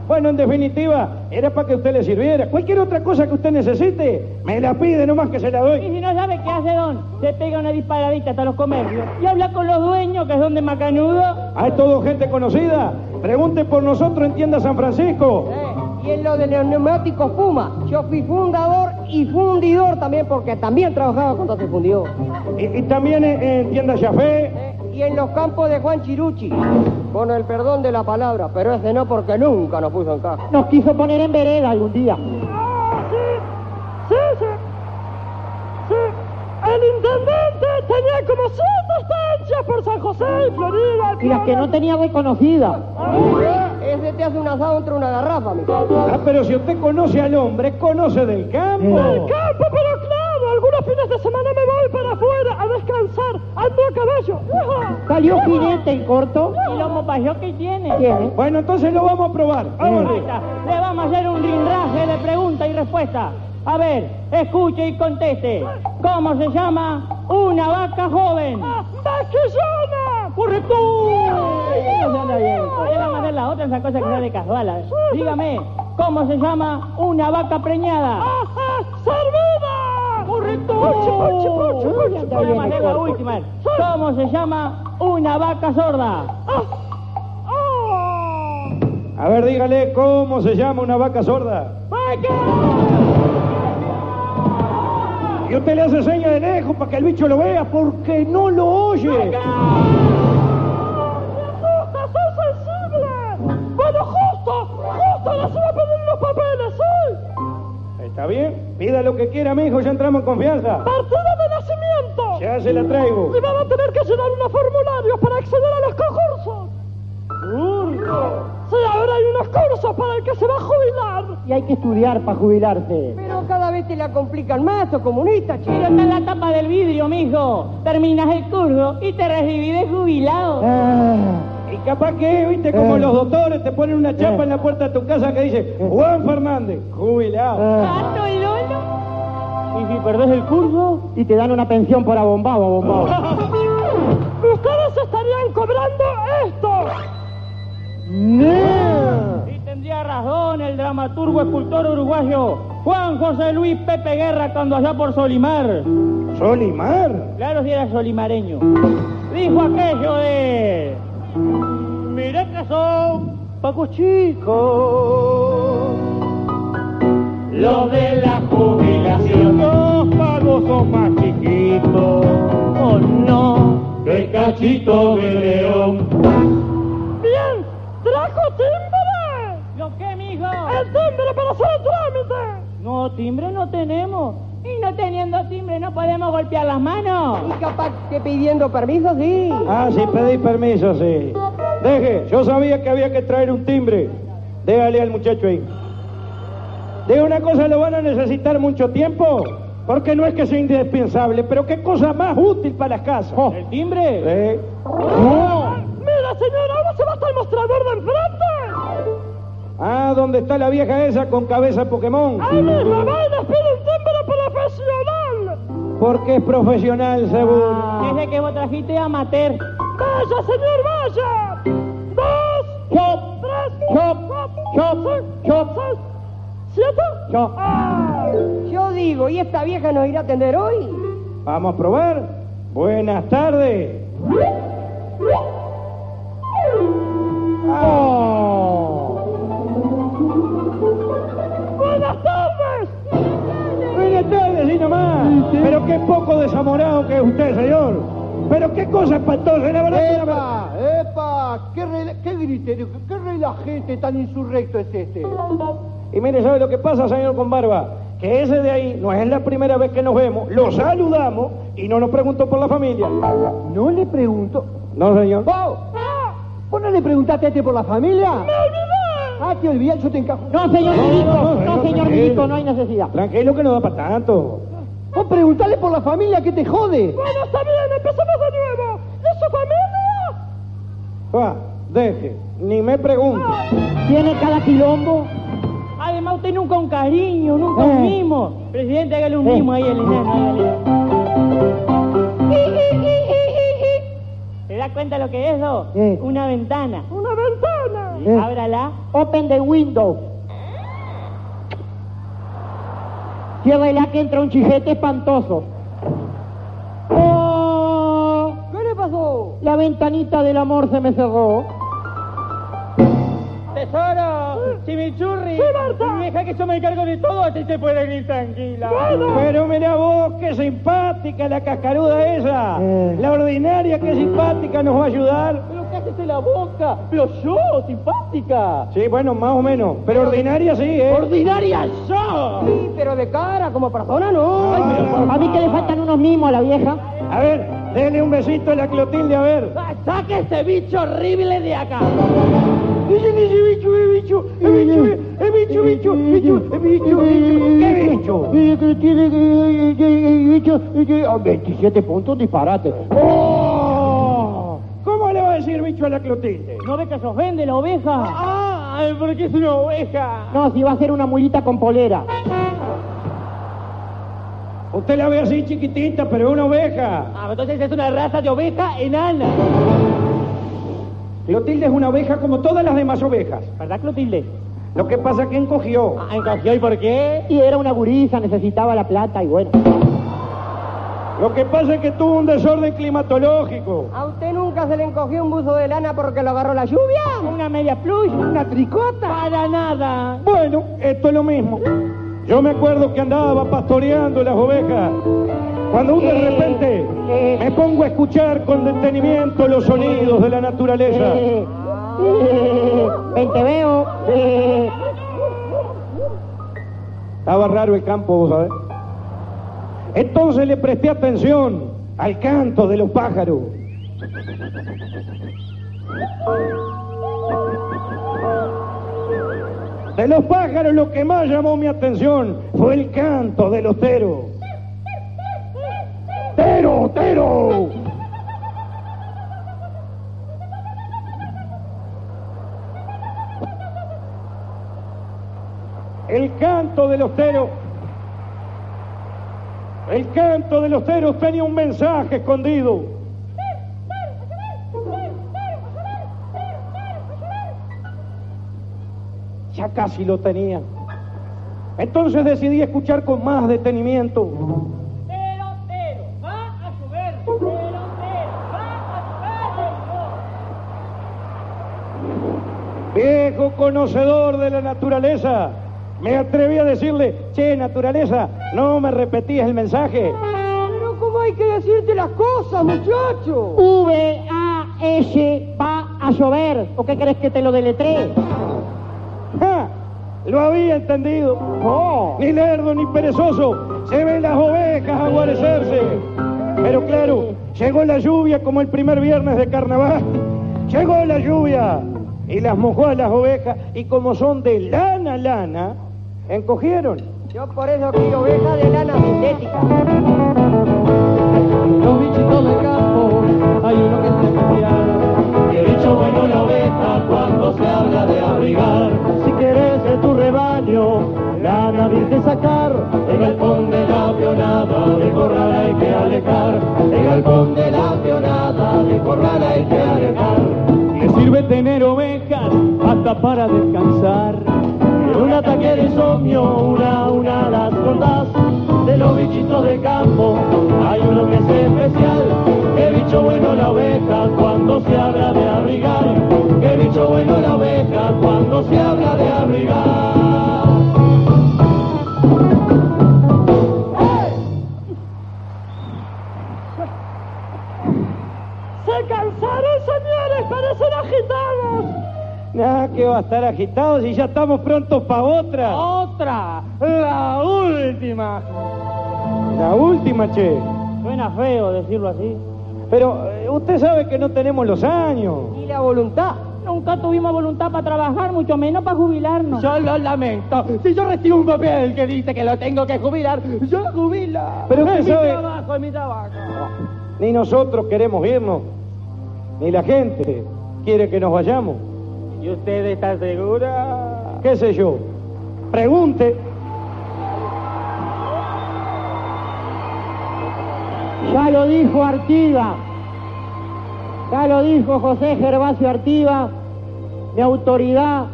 Bueno, en definitiva, era para que usted le sirviera. Cualquier otra cosa que usted necesite, me la pide nomás que se la Y doy. si qué hace Don, se pega una disparadita hasta los comercios y habla con los dueños, que son de Macanudo. ¿Hay todo gente conocida? Pregunte por nosotros en Tienda San Francisco. Y en lo de los neumáticos Puma, yo fui fundador y fundidor también, porque también trabajaba cuando se fundió. Y, y también en, en Tienda Chafé. Y en los campos de Juan Chiruchi, con el perdón de la palabra, pero ese no porque nunca nos puso en caja. Nos quiso poner en vereda algún día. Ah, sí. Sí, sí. Sí. El intendente tenía como siete estancias por San José y Florida. Y las que no tenía reconocida. Ese te hace un asado entre una garrafa, mi Ah, pero si usted conoce al hombre, conoce del campo. Del campo, pero claro, algunos fines de semana me voy para afuera a descansar. Ando a caballo. Salió jinete en corto. ¿Y lomo payo que tiene? Tiene. Bueno, entonces lo vamos a probar. Le vamos a hacer un rinraje de pregunta y respuesta. A ver, escuche y conteste. ¿Cómo se llama una vaca joven? ¡Vaquillona! ¡Correcto! Le vamos a hacer la otra, esa cosa que sea de casual. Dígame, ¿cómo se llama una vaca preñada? ¡Ajá! ¡Servida! ¡Correcto! Vamos a hacer la última. ¿Cómo se llama una vaca sorda? Ah. A ver, dígale cómo se llama una vaca sorda. Y usted le hace seña de lejos para que el bicho lo vea porque no lo oye. ¡Asusta, soy sensible! Bueno, justo, justo les iba a pedir los papeles, ¿sí? ¿Está bien? Pida lo que quiera, mijo, ya entramos en confianza. ¡Partida de nacimiento! Ya se la traigo. Y van a tener que llenar unos formularios para acceder a los concursos. Sí, ahora hay unos cursos para el que se va a jubilar. Y hay que estudiar para jubilarse. Pero vez te la complican más, estos comunistas, chico. Pero está en la tapa del vidrio, mijo. Terminas el curso y te recibí de jubilado. Ah, Y capaz que, viste, como Eh. los doctores te ponen una chapa en la puerta de tu casa que dice Juan Fernández, jubilado. ah. ¿Gato y lolo? ¿Y si perdés el curso? Y te dan una pensión por abombado, abombado. Ustedes estarían cobrando esto. Y tendría razón el dramaturgo escultor uruguayo Juan José Luis Pepe Guerra cuando allá por Solimar. ¿Solimar? Claro si era solimareño. Dijo aquello de... Mire que son pocos chicos. Los de la jubilación, Los pagos son más chiquitos. Oh no. el cachito de león. Bien, trajo timbre. ¿Lo qué, mijo? El timbre para hacer el trámite. No, timbre no tenemos. Y no teniendo timbre, ¿no podemos golpear las manos? Y capaz que pidiendo permiso, sí. Ah, sí, pedí permiso, sí. Deje, yo sabía que había que traer un timbre. Déjale al muchacho ahí. De una cosa lo van a necesitar mucho tiempo, porque no es que sea indispensable, pero qué cosa más útil para las casas. ¿El timbre? Sí. Mira, señora, ahora se va hasta el mostrador de enfrente. Ah, ¿dónde está la vieja esa con cabeza Pokémon? Ahí mismo, vaya, pide un timbre profesional. Porque es profesional, seguro. Ese que vos trajiste amateur. Vaya, señor, vaya. Dos, Chop, tres, chop, chop, chop. seis, siete. Chop. Ah, yo digo, ¿y esta vieja nos irá a atender hoy? Vamos a probar. Buenas tardes. Pero qué poco desamorado que es usted, señor. Pero qué cosa espantosa, la verdad. que la ¡Epa! ¡Epa! ¿Qué, rela- qué griterio, qué relajete tan insurrecto es este? Y mire, ¿sabe lo que pasa, señor con barba? Que ese de ahí no es la primera vez que nos vemos, lo saludamos y no nos preguntó por la familia. No le pregunto. No, señor. ¡Vos! ¿Vos no le preguntaste a este por la familia? ¡Me olvidé! Ah, te olvidé, yo te encajo. No, señor No, Milito, no, no, no, señor. Milito, no hay necesidad. Tranquilo que no da para tanto. Vos preguntale por la familia, que te jode? Bueno, está bien, empecemos de nuevo. ¿Y su familia? Va, deje, ni me pregunte. Tiene cada quilombo. Además, usted nunca un cariño, nunca Eh. un mimo. Presidente, hágale un Eh. mimo ahí al enano. hágale. ¿Se da cuenta lo que es eso? Eh. Una ventana. Una ventana. Eh. Ábrala. Open the window. Ciérrela que entra un chijete espantoso. ¡Oh! ¿Qué le pasó? La ventanita del amor se me cerró. Tesoro, chimichurri. Sí, Marta. Deja que yo me encargo de todo, así se puede ir tranquila. Pero mira vos, qué simpática la cascaruda esa. Eh. La ordinaria, qué simpática nos va a ayudar. Cállese la boca. Pero yo, simpática. Sí, bueno, más o menos. Pero ordinaria sí, ¿eh? Ordinaria yo. Sí, pero de cara, como persona, no. Ay, pero A mí que le faltan unos mimos a la vieja. A ver, denle un besito a la Clotilde, a ver. Ah, Saque ese bicho horrible de acá. ¡Ese bicho, ese bicho, ese bicho, ese bicho, bicho, bicho, bicho, bicho! ¿Qué bicho? Eh, que tiene que- que- que- que- ah, 27 puntos, disparate. ¡Oh! ¿Cómo le va a decir bicho a la Clotilde? ¿No ve que se ofende la oveja? Ah, porque es una oveja. No, si va a ser una mulita con polera. Usted la ve así chiquitita, pero es una oveja. Ah, entonces es una raza de oveja enana. Clotilde es una oveja como todas las demás ovejas. ¿Verdad, Clotilde? Lo que pasa es que encogió. Ah, encogió, ¿y por qué? Y era una gurisa, necesitaba la plata y bueno. Lo que pasa es que tuvo un desorden climatológico. ¿A usted nunca se le encogió un buzo de lana porque lo agarró la lluvia? Una media plush, una tricota. Para nada. Bueno, esto es lo mismo. Yo me acuerdo que andaba pastoreando las ovejas. Cuando de Eh, repente eh. me pongo a escuchar con detenimiento los sonidos de la naturaleza. Eh, ven, te veo. Estaba raro el campo, vos sabés. Entonces le presté atención al canto de los pájaros. De los pájaros lo que más llamó mi atención fue el canto de los teros. ¡Tero! El canto de los teros. El canto de los teros tenía un mensaje escondido. Ya casi lo tenía. Entonces decidí escuchar con más detenimiento. Viejo conocedor de la naturaleza, me atreví a decirle, che, naturaleza, no me repetías el mensaje. Pero ¿cómo hay que decirte las cosas, muchacho? V-A-S, va a llover. ¿O qué crees que te lo deletré? ¡Ja! Lo había entendido. Ni lerdo ni perezoso. Se ven las ovejas a guarecerse. Pero claro, llegó la lluvia como el primer viernes de carnaval. Llegó la lluvia y las mojó a las ovejas y como son de lana, lana, encogieron. Yo por eso quiero oveja de lana sintética. Los bichitos del campo, hay uno que es especial. Que bicho bueno la oveja cuando se habla de abrigar. Si quieres de tu rebaño, lana bien que sacar. El galpón de la pionada de corral hay que alejar. El galpón de la pionada de corral hay que alejar. Le sirve tener ovejas hasta para descansar. Un ataque de insomnio, una a una las cortás. De los bichitos de campo hay uno que es especial. Que bicho bueno la oveja cuando se habla de abrigar. Que bicho bueno la oveja cuando se habla de abrigar. ¡Se cansaron, señores! ¡Parecen agitados! Nada que va a estar agitado si ya estamos prontos para otra. ¡Otra! ¡La última! La última, che. Suena feo decirlo así. Pero eh, usted sabe que no tenemos los años. Y la voluntad. Nunca tuvimos voluntad para trabajar, mucho menos para jubilarnos. Yo lo lamento. Si yo recibo un papel que dice que lo tengo que jubilar, yo lo jubilo. Pero usted es sabe- mi trabajo, es mi trabajo. Ni nosotros queremos irnos, ni la gente quiere que nos vayamos. ¿Y usted está segura? ¿Qué sé yo? Pregunte. Ya lo dijo Artiga. Ya lo dijo José Gervasio Artiga. Mi autoridad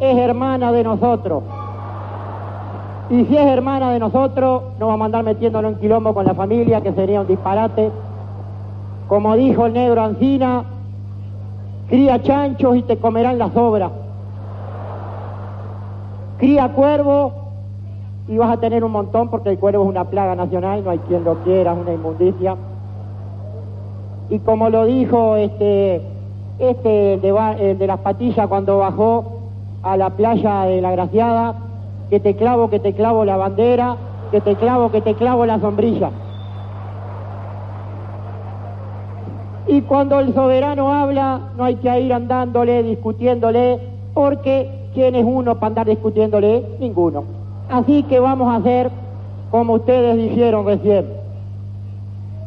es hermana de nosotros. Y si es hermana de nosotros, no va a mandar metiéndolo en quilombo con la familia, que sería un disparate. Como dijo el negro Ancina, cría chanchos y te comerán las obras. Cría cuervo y vas a tener un montón porque el cuervo es una plaga nacional, no hay quien lo quiera, es una inmundicia. Y como lo dijo este, este de, de las patillas cuando bajó a la playa de la Graciada, que te clavo, que te clavo la bandera, que te clavo, que te clavo la sombrilla. Y cuando el soberano habla, no hay que ir andándole, discutiéndole, porque ¿quién es uno para andar discutiéndole? Ninguno. Así que vamos a hacer como ustedes dijeron recién.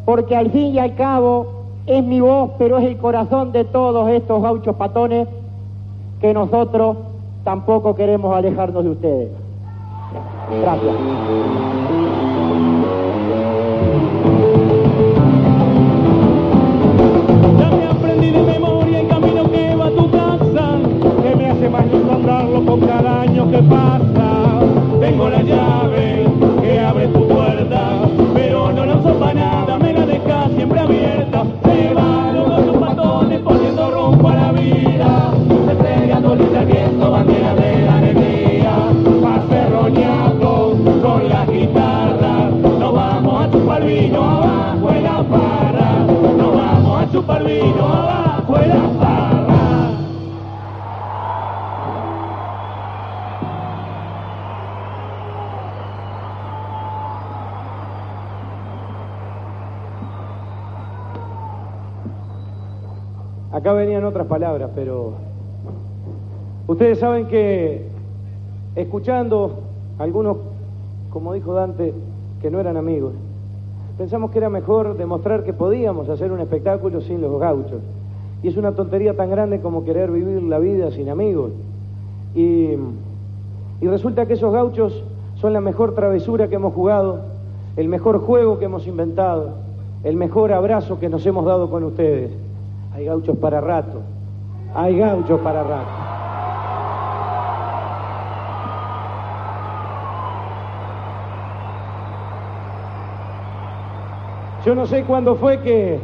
Porque al fin y al cabo es mi voz, pero es el corazón de todos estos gauchos patones que nosotros tampoco queremos alejarnos de ustedes. Gracias. Con cada año que pasa. Tengo la llave Acá venían otras palabras, pero ustedes saben que escuchando algunos, como dijo Dante, que no eran amigos, pensamos que era mejor demostrar que podíamos hacer un espectáculo sin los gauchos. Y es una tontería tan grande como querer vivir la vida sin amigos. Y, y resulta que esos gauchos son la mejor travesura que hemos jugado, el mejor juego que hemos inventado, el mejor abrazo que nos hemos dado con ustedes. Hay gauchos para rato, hay gauchos para rato. Yo no sé cuándo fue que,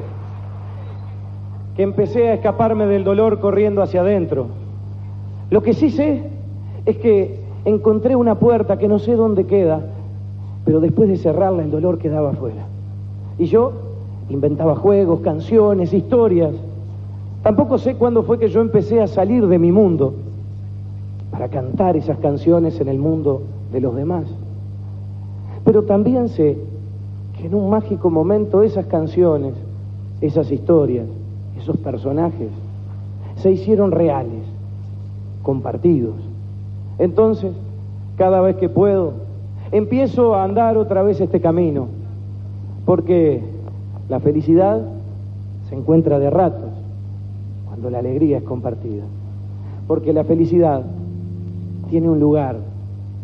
que empecé a escaparme del dolor corriendo hacia adentro. Lo que sí sé es que encontré una puerta que no sé dónde queda, pero después de cerrarla el dolor quedaba afuera. Y yo inventaba juegos, canciones, historias. Tampoco sé cuándo fue que yo empecé a salir de mi mundo para cantar esas canciones en el mundo de los demás. Pero también sé que en un mágico momento esas canciones, esas historias, esos personajes se hicieron reales, compartidos. Entonces, cada vez que puedo, empiezo a andar otra vez este camino, porque la felicidad se encuentra de rato la alegría es compartida. Porque la felicidad tiene un lugar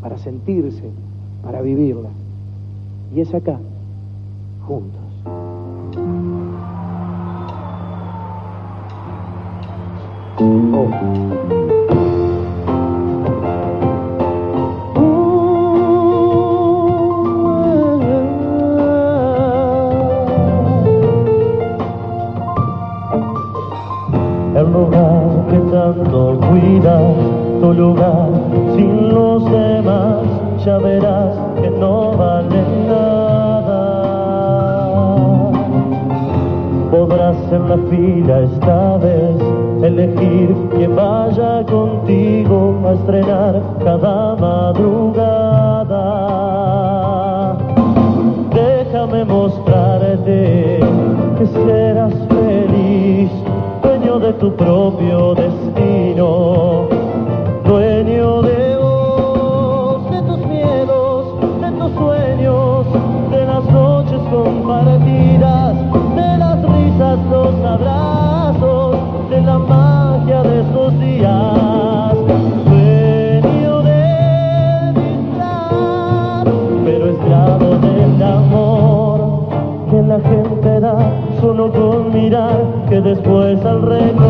para sentirse, para vivirla. Y es acá, juntos. Oh. que después al rey